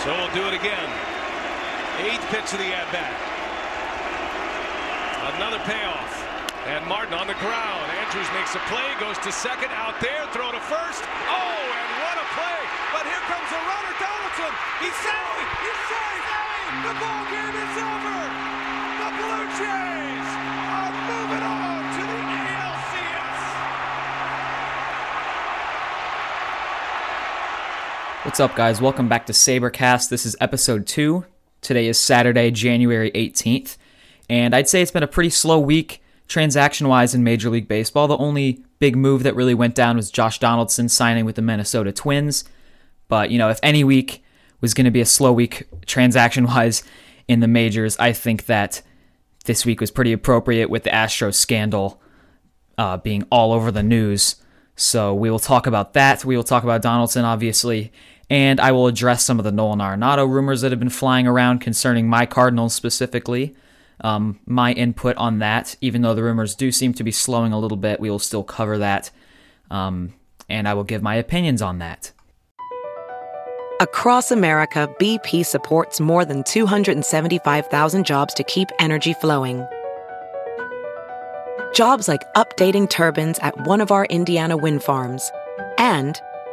So we'll do it again. Eighth pitch of the at bat. Another payoff. And Martin on the ground. Andrus makes a play, goes to second, out there, throw to first. Oh, and what a play! But here comes the runner, Donaldson. He's safe. He's safe. The ball game is over. The Blue Jays What's up, guys? Welcome back to Sabercast. This is episode two. Today is Saturday, January 18th. And I'd say it's been a pretty slow week transaction wise in Major League Baseball. The only big move that really went down was Josh Donaldson signing with the Minnesota Twins. But, you know, if any week was going to be a slow week transaction wise in the majors, I think that this week was pretty appropriate with the Astros scandal uh, being all over the news. So we will talk about that. We will talk about Donaldson, obviously, and I will address some of the Nolan Arenado rumors that have been flying around concerning my Cardinals specifically. Um, my input on that, even though the rumors do seem to be slowing a little bit, we will still cover that, um, and I will give my opinions on that. Across America, BP supports more than 275,000 jobs to keep energy flowing. Jobs like updating turbines at one of our Indiana wind farms and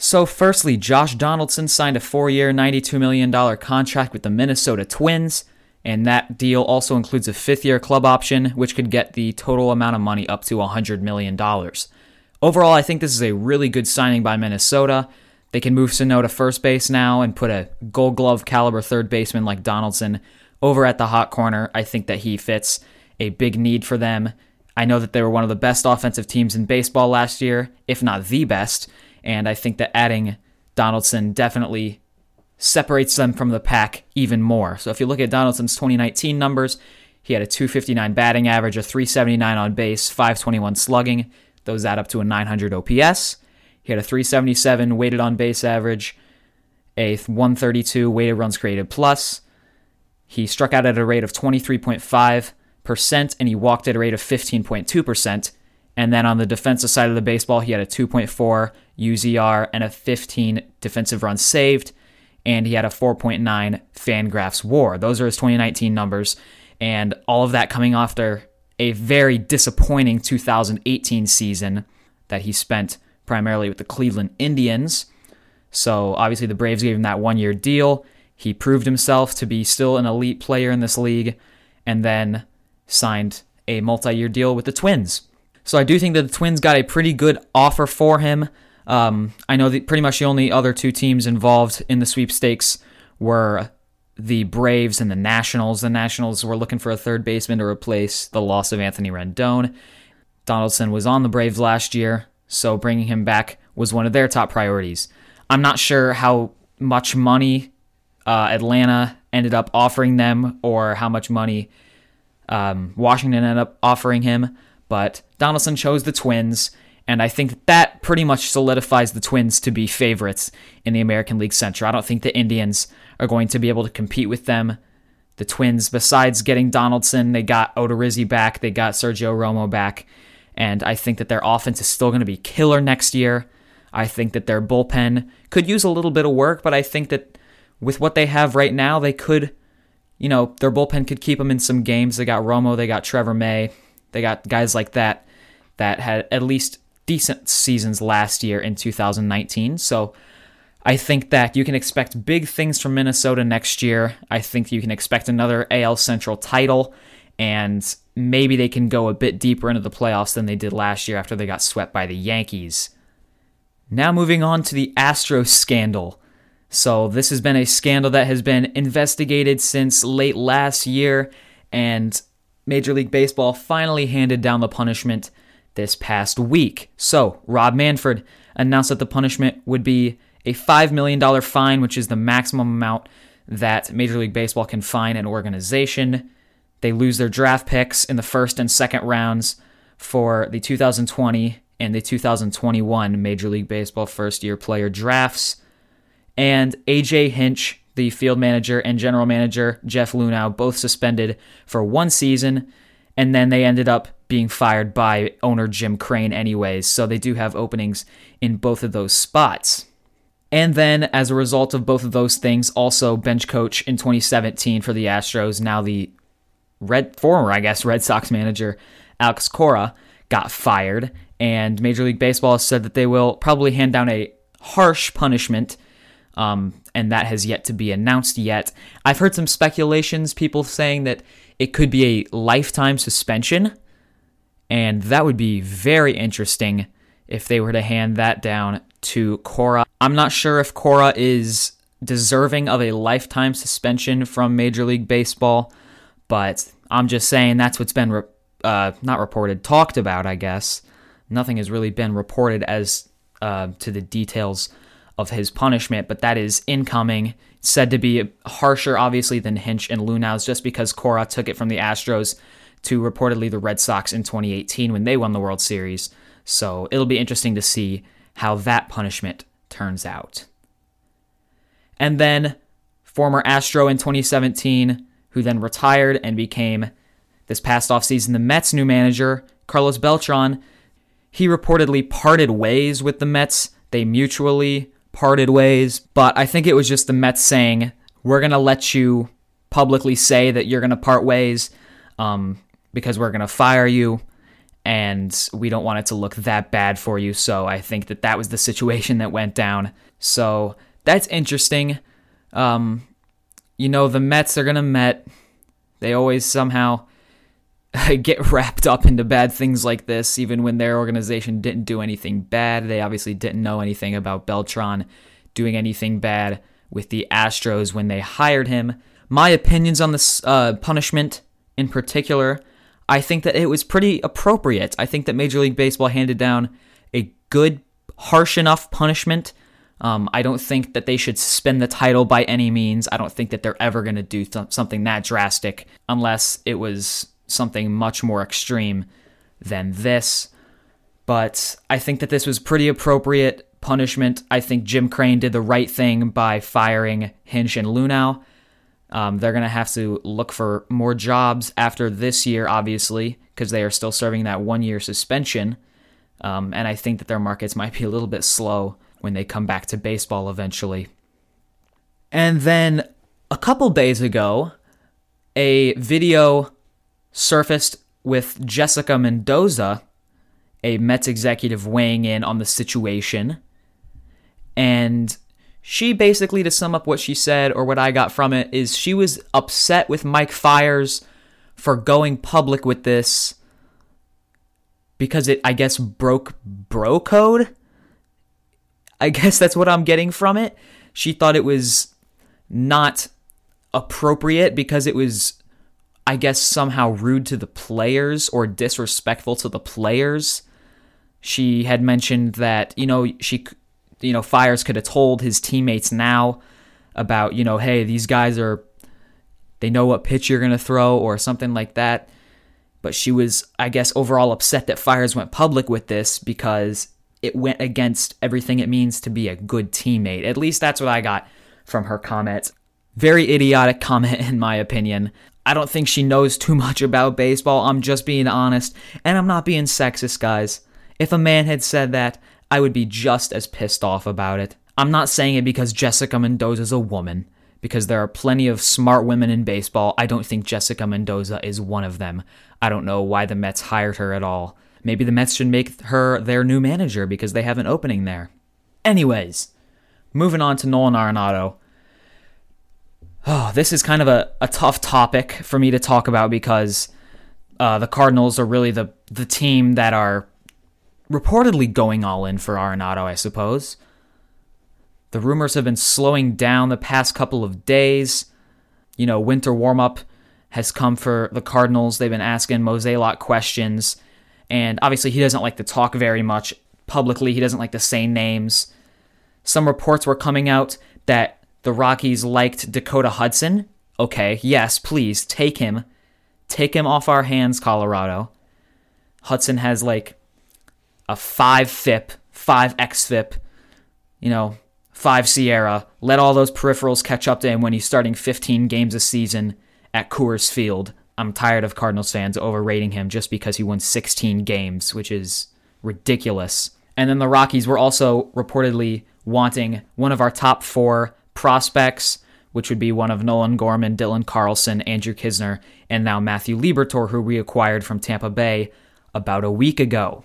So, firstly, Josh Donaldson signed a four year, $92 million contract with the Minnesota Twins, and that deal also includes a fifth year club option, which could get the total amount of money up to $100 million. Overall, I think this is a really good signing by Minnesota. They can move Sano to first base now and put a gold glove caliber third baseman like Donaldson over at the hot corner. I think that he fits a big need for them. I know that they were one of the best offensive teams in baseball last year, if not the best. And I think that adding Donaldson definitely separates them from the pack even more. So if you look at Donaldson's 2019 numbers, he had a 259 batting average, a 379 on base, 521 slugging. Those add up to a 900 OPS. He had a 377 weighted on base average, a 132 weighted runs created plus. He struck out at a rate of 23.5%, and he walked at a rate of 15.2%. And then on the defensive side of the baseball, he had a 2.4 UZR and a 15 defensive runs saved, and he had a 4.9 Fangraphs WAR. Those are his 2019 numbers, and all of that coming after a very disappointing 2018 season that he spent primarily with the Cleveland Indians. So obviously the Braves gave him that one-year deal. He proved himself to be still an elite player in this league, and then signed a multi-year deal with the Twins. So I do think that the Twins got a pretty good offer for him. Um, I know that pretty much the only other two teams involved in the sweepstakes were the Braves and the Nationals. The Nationals were looking for a third baseman to replace the loss of Anthony Rendon. Donaldson was on the Braves last year, so bringing him back was one of their top priorities. I'm not sure how much money uh, Atlanta ended up offering them or how much money um, Washington ended up offering him. But Donaldson chose the Twins, and I think that pretty much solidifies the Twins to be favorites in the American League Central. I don't think the Indians are going to be able to compete with them. The Twins, besides getting Donaldson, they got Odorizzi back, they got Sergio Romo back, and I think that their offense is still going to be killer next year. I think that their bullpen could use a little bit of work, but I think that with what they have right now, they could, you know, their bullpen could keep them in some games. They got Romo, they got Trevor May, they got guys like that that had at least decent seasons last year in 2019. So I think that you can expect big things from Minnesota next year. I think you can expect another AL Central title, and maybe they can go a bit deeper into the playoffs than they did last year after they got swept by the Yankees. Now moving on to the Astros scandal. So this has been a scandal that has been investigated since late last year, and Major League Baseball finally handed down the punishment this past week. So Rob Manfred announced that the punishment would be a $5 million fine, which is the maximum amount that Major League Baseball can fine an organization. They lose their draft picks in the first and second rounds for the 2020 and the 2021 Major League Baseball first year player drafts. And AJ Hinch, the field manager, and general manager Jeff Luhnow, both suspended for one season. And then they ended up being fired by owner Jim Crane, anyways. So they do have openings in both of those spots. And then, as a result of both of those things, also bench coach in 2017 for the Astros, now the Red former, I guess, Red Sox manager Alex Cora got fired, and Major League Baseball said that they will probably hand down a harsh punishment, um, and that has yet to be announced yet. I've heard some speculations, people saying that it could be a lifetime suspension, and that would be very interesting if they were to hand that down to Cora. I'm not sure if Cora is deserving of a lifetime suspension from Major League Baseball, but I'm just saying that's what's been re- uh, not reported, talked about, I guess. Nothing has really been reported as uh, to the details of his punishment, but that is incoming. Said to be harsher, obviously, than Hinch and Luhnow's, just because Cora took it from the Astros to reportedly the Red Sox in 2018 when they won the World Series. So it'll be interesting to see how that punishment turns out. And then former Astro in 2017, who then retired and became this past offseason the Mets' new manager, Carlos Beltran. He reportedly parted ways with the Mets. They mutually parted ways, but I think it was just the Mets saying, We're going to let you publicly say that you're going to part ways um, because we're going to fire you and we don't want it to look that bad for you. So I think that that was the situation that went down. So that's interesting. Um, you know, the Mets are going to Met. They always somehow get wrapped up into bad things like this, even when their organization didn't do anything bad. They obviously didn't know anything about Beltran doing anything bad with the Astros when they hired him. My opinions on this uh, punishment in particular I think that it was pretty appropriate. I think that Major League Baseball handed down a good, harsh enough punishment. Um, I don't think that they should suspend the title by any means. I don't think that they're ever going to do th- something that drastic unless it was something much more extreme than this. But I think that this was pretty appropriate punishment. I think Jim Crane did the right thing by firing Hinch and Luhnow. Um, they're going to have to look for more jobs after this year, obviously, because they are still serving that one year suspension. Um, and I think that their markets might be a little bit slow when they come back to baseball eventually. And then a couple days ago, a video surfaced with Jessica Mendoza, a Mets executive, weighing in on the situation. And she basically, to sum up what she said or what I got from it, is she was upset with Mike Fiers for going public with this because it, I guess, broke bro code. I guess that's what I'm getting from it. She thought it was not appropriate because it was, I guess, somehow rude to the players or disrespectful to the players. She had mentioned that, you know, she you know, Fiers could have told his teammates now about, you know, hey, these guys are, they know what pitch you're going to throw or something like that. But she was, I guess, overall upset that Fiers went public with this because it went against everything it means to be a good teammate. At least that's what I got from her comments. Very idiotic comment, in my opinion. I don't think she knows too much about baseball. I'm just being honest, and I'm not being sexist, guys. If a man had said that, I would be just as pissed off about it. I'm not saying it because Jessica Mendoza is a woman, because there are plenty of smart women in baseball. I don't think Jessica Mendoza is one of them. I don't know why the Mets hired her at all. Maybe the Mets should make her their new manager because they have an opening there. Anyways, moving on to Nolan Arenado. Oh, this is kind of a, a tough topic for me to talk about because uh, the Cardinals are really the, the team that are reportedly going all in for Arenado, I suppose. The rumors have been slowing down the past couple of days. You know, winter warm up has come for the Cardinals. They've been asking Mozeliak questions. And obviously, he doesn't like to talk very much publicly, he doesn't like to say names. Some reports were coming out that the Rockies liked Dakota Hudson. Okay, yes, please take him. Take him off our hands, Colorado. Hudson has like a 5 FIP, 5 XFIP, you know, 5 SIERA. Let all those peripherals catch up to him when he's starting 15 games a season at Coors Field. I'm tired of Cardinals fans overrating him just because he won 16 games, which is ridiculous. And then the Rockies were also reportedly wanting one of our top four prospects, which would be one of Nolan Gorman, Dylan Carlson, Andrew Knizner, and now Matthew Liberatore, who we acquired from Tampa Bay about a week ago.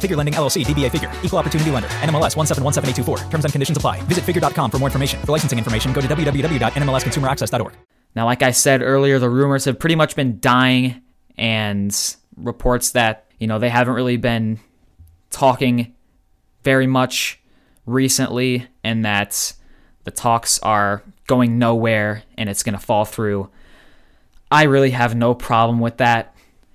Figure Lending LLC, DBA Figure, Equal Opportunity Lender, NMLS 1717824. Terms and conditions apply. Visit figure.com for more information. For licensing information, go to www.nmlsconsumeraccess.org. Now, like I said earlier, the rumors have pretty much been dying, and reports that, you know, they haven't really been talking very much recently, and that the talks are going nowhere and it's going to fall through. I really have no problem with that.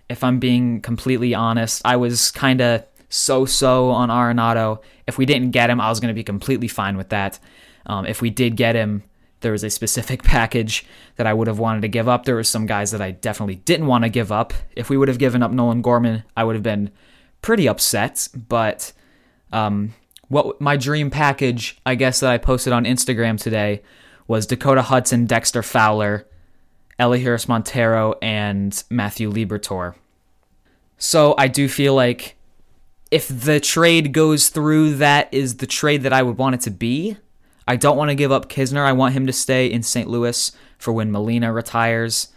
If I'm being completely honest, I was kind of so so on Arenado. If we didn't get him, I was going to be completely fine with that. Um, if we did get him, there was a specific package that I would have wanted to give up. There were some guys that I definitely didn't want to give up. If we would have given up Nolan Gorman, I would have been pretty upset. But um, what my dream package, I guess, that I posted on Instagram today was Dakota Hudson, Dexter Fowler, Elehuris Montero, and Matthew Liberatore. So I do feel like if the trade goes through, that is the trade that I would want it to be. I don't want to give up Knizner. I want him to stay in St. Louis for when Molina retires.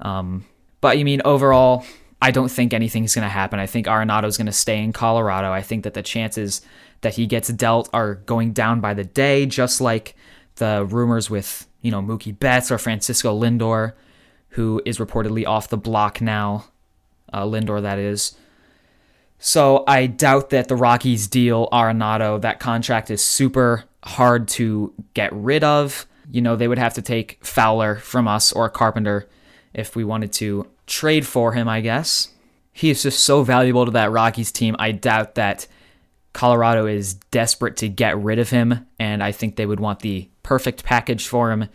Um, but you mean overall, I don't think anything's going to happen. I think Arenado's going to stay in Colorado. I think that the chances that he gets dealt are going down by the day, just like the rumors with you know Mookie Betts or Francisco Lindor, who is reportedly off the block now. Uh, Lindor, that is. So I doubt that the Rockies deal Arenado. That contract is super hard to get rid of. You know, they would have to take Fowler from us or Carpenter if we wanted to trade for him, I guess. He is just so valuable to that Rockies team. I doubt that Colorado is desperate to get rid of him, and I think they would want the perfect package for him,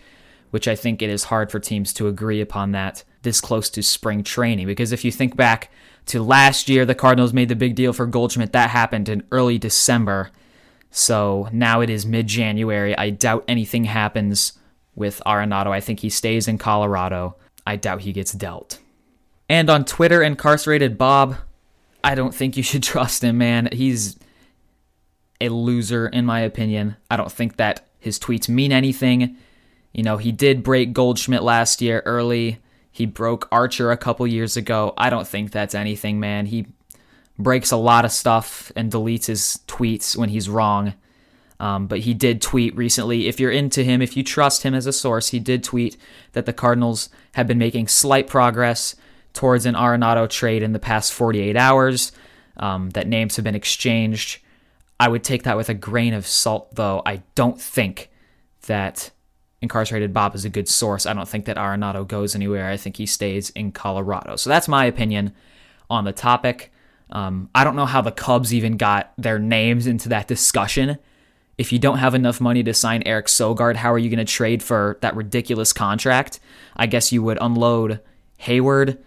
which I think it is hard for teams to agree upon that this close to spring training. Because if you think back to last year, the Cardinals made the big deal for Goldschmidt. That happened in early December. So now it is mid January. I doubt anything happens with Arenado. I think he stays in Colorado. I doubt he gets dealt. And on Twitter, incarcerated Bob, I don't think you should trust him, man. He's a loser, in my opinion. I don't think that his tweets mean anything. You know, he did break Goldschmidt last year early. He broke Archer a couple years ago. I don't think that's anything, man. He breaks a lot of stuff and deletes his tweets when he's wrong. Um, but he did tweet recently. If you're into him, if you trust him as a source, he did tweet that the Cardinals have been making slight progress towards an Arenado trade in the past 48 hours, um, that names have been exchanged. I would take that with a grain of salt, though. I don't think that incarcerated Bob is a good source. I don't think that Arenado goes anywhere. I think he stays in Colorado. So that's my opinion on the topic. Um, I don't know how the Cubs even got their names into that discussion. If you don't have enough money to sign Eric Sogard, how are you going to trade for that ridiculous contract? I guess you would unload Heyward,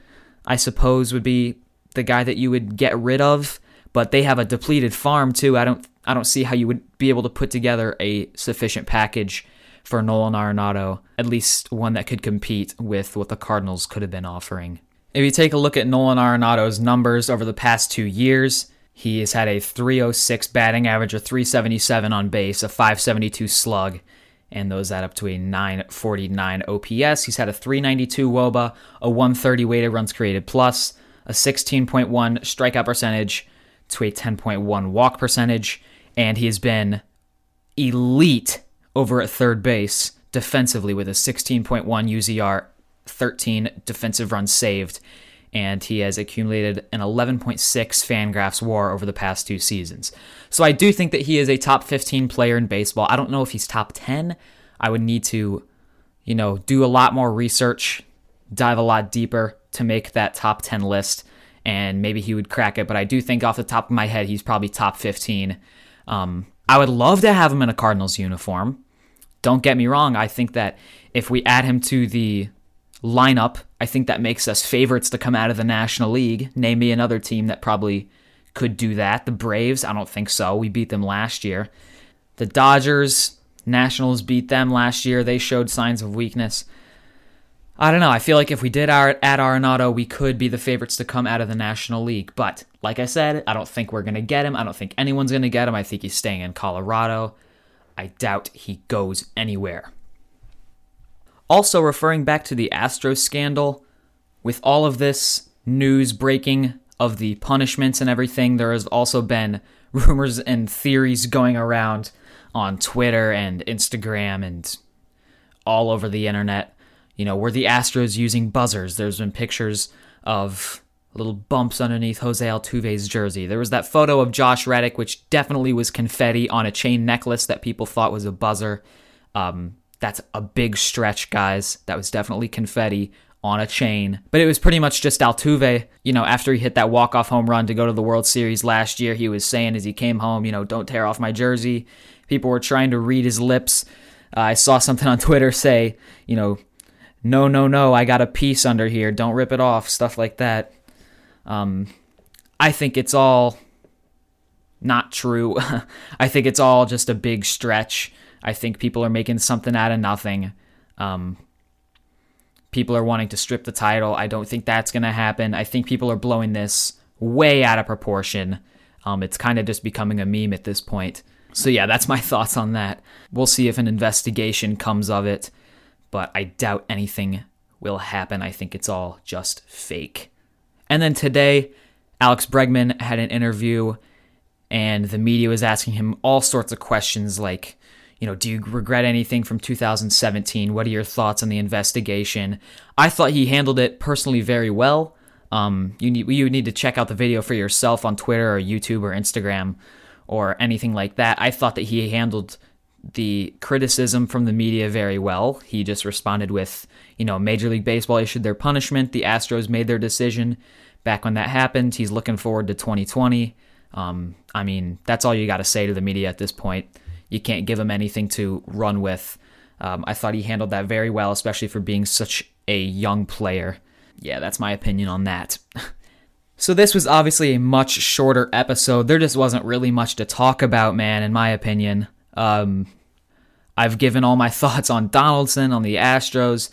I suppose, would be the guy that you would get rid of. But they have a depleted farm too. I don't I don't see how you would be able to put together a sufficient package for Nolan Arenado, at least one that could compete with what the Cardinals could have been offering. If you take a look at Nolan Arenado's numbers over the past two years, he has had a 306 batting average, a 377 on base, a 572 slug, and those add up to a 949 OPS. He's had a 392 WOBA, a 130 weighted runs created plus, a 16.1 strikeout percentage to a 10.1 walk percentage, and he has been elite over at third base defensively with a 16.1 UZR, 13 defensive runs saved, and he has accumulated an 11.6 Fangraphs WAR over the past two seasons. So I do think that he is a top 15 player in baseball. I don't know if he's top 10. I would need to, you know, do a lot more research, dive a lot deeper to make that top 10 list, and maybe he would crack it. But I do think off the top of my head, he's probably top 15. Um, I would love to have him in a Cardinals uniform. Don't get me wrong. I think that if we add him to the lineup, I think that makes us favorites to come out of the National League. Name me another team that probably could do that. The Braves, I don't think so. We beat them last year. The Dodgers, Nationals beat them last year. They showed signs of weakness. I don't know. I feel like if we did our at Arenado, we could be the favorites to come out of the National League. But like I said, I don't think we're gonna get him. I don't think anyone's gonna get him. I think he's staying in Colorado. I doubt he goes anywhere. Also, referring back to the Astros scandal, with all of this news breaking of the punishments and everything, there has also been rumors and theories going around on Twitter and Instagram and all over the internet. You know, were the Astros using buzzers? There's been pictures of little bumps underneath Jose Altuve's jersey. There was that photo of Josh Reddick, which definitely was confetti on a chain necklace that people thought was a buzzer. Um, that's a big stretch, guys. That was definitely confetti on a chain. But it was pretty much just Altuve. You know, after he hit that walk-off home run to go to the World Series last year, he was saying as he came home, you know, don't tear off my jersey. People were trying to read his lips. Uh, I saw something on Twitter say, you know, no, no, no, I got a piece under here. Don't rip it off. Stuff like that. Um, I think it's all not true. I think it's all just a big stretch. I think people are making something out of nothing. Um, people are wanting to strip the title. I don't think that's going to happen. I think people are blowing this way out of proportion. Um, it's kind of just becoming a meme at this point. So, yeah, that's my thoughts on that. We'll see if an investigation comes of it, but I doubt anything will happen. I think it's all just fake. And then today, Alex Bregman had an interview, and the media was asking him all sorts of questions like, you know, do you regret anything from 2017? What are your thoughts on the investigation? I thought he handled it personally very well. Um, you need you need to check out the video for yourself on Twitter or YouTube or Instagram or anything like that. I thought that he handled the criticism from the media very well. He just responded with, you know, Major League Baseball issued their punishment. The Astros made their decision back when that happened. He's looking forward to 2020. Um, I mean, that's all you got to say to the media at this point you can't give him anything to run with. Um, I thought he handled that very well, especially for being such a young player. Yeah, that's my opinion on that. so, this was obviously a much shorter episode. There just wasn't really much to talk about, man, in my opinion. Um, I've given all my thoughts on Donaldson, on the Astros,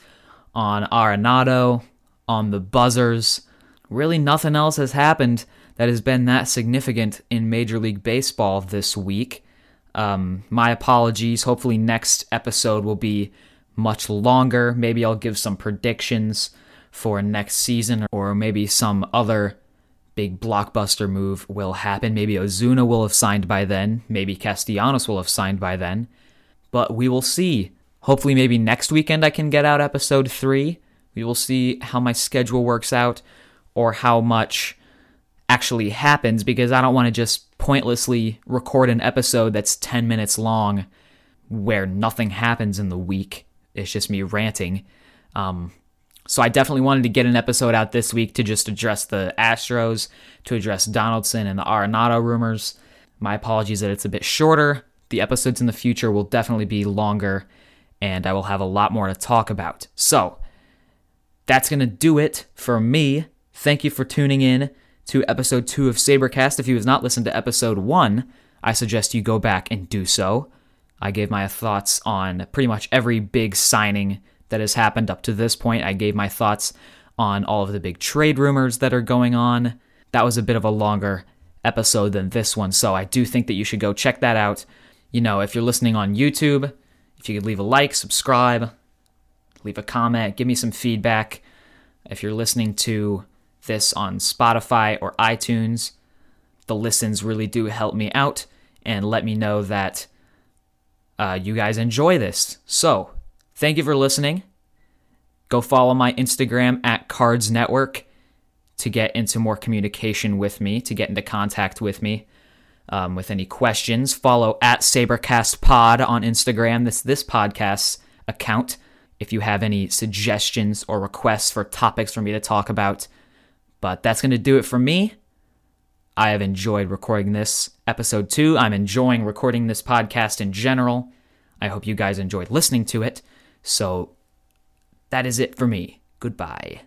on Arenado, on the buzzers. Really, nothing else has happened that has been that significant in Major League Baseball this week. Um, my apologies. Hopefully, next episode will be much longer. Maybe I'll give some predictions for next season, or maybe some other big blockbuster move will happen. Maybe Ozuna will have signed by then. Maybe Castellanos will have signed by then. But we will see. Hopefully, maybe next weekend I can get out episode three. We will see how my schedule works out or how much actually happens because I don't want to just pointlessly record an episode that's 10 minutes long where nothing happens in the week. It's just me ranting. Um, so I definitely wanted to get an episode out this week to just address the Astros, to address Donaldson and the Arenado rumors. My apologies that it's a bit shorter. The episodes in the future will definitely be longer, and I will have a lot more to talk about. So that's going to do it for me. Thank you for tuning in to episode 2 of Sabercast. If you have not listened to episode 1, I suggest you go back and do so. I gave my thoughts on pretty much every big signing that has happened up to this point. I gave my thoughts on all of the big trade rumors that are going on. That was a bit of a longer episode than this one, so I do think that you should go check that out. You know, if you're listening on YouTube, if you could leave a like, subscribe, leave a comment, give me some feedback. If you're listening to this on Spotify or iTunes. The listens really do help me out and let me know that uh, you guys enjoy this. So, thank you for listening. Go follow my Instagram at Cards Network to get into more communication with me, to get into contact with me um, with any questions. Follow at SabercastPod on Instagram. This this podcast's account. If you have any suggestions or requests for topics for me to talk about. But that's going to do it for me. I have enjoyed recording this episode two. I'm enjoying recording this podcast in general. I hope you guys enjoyed listening to it. So that is it for me. Goodbye.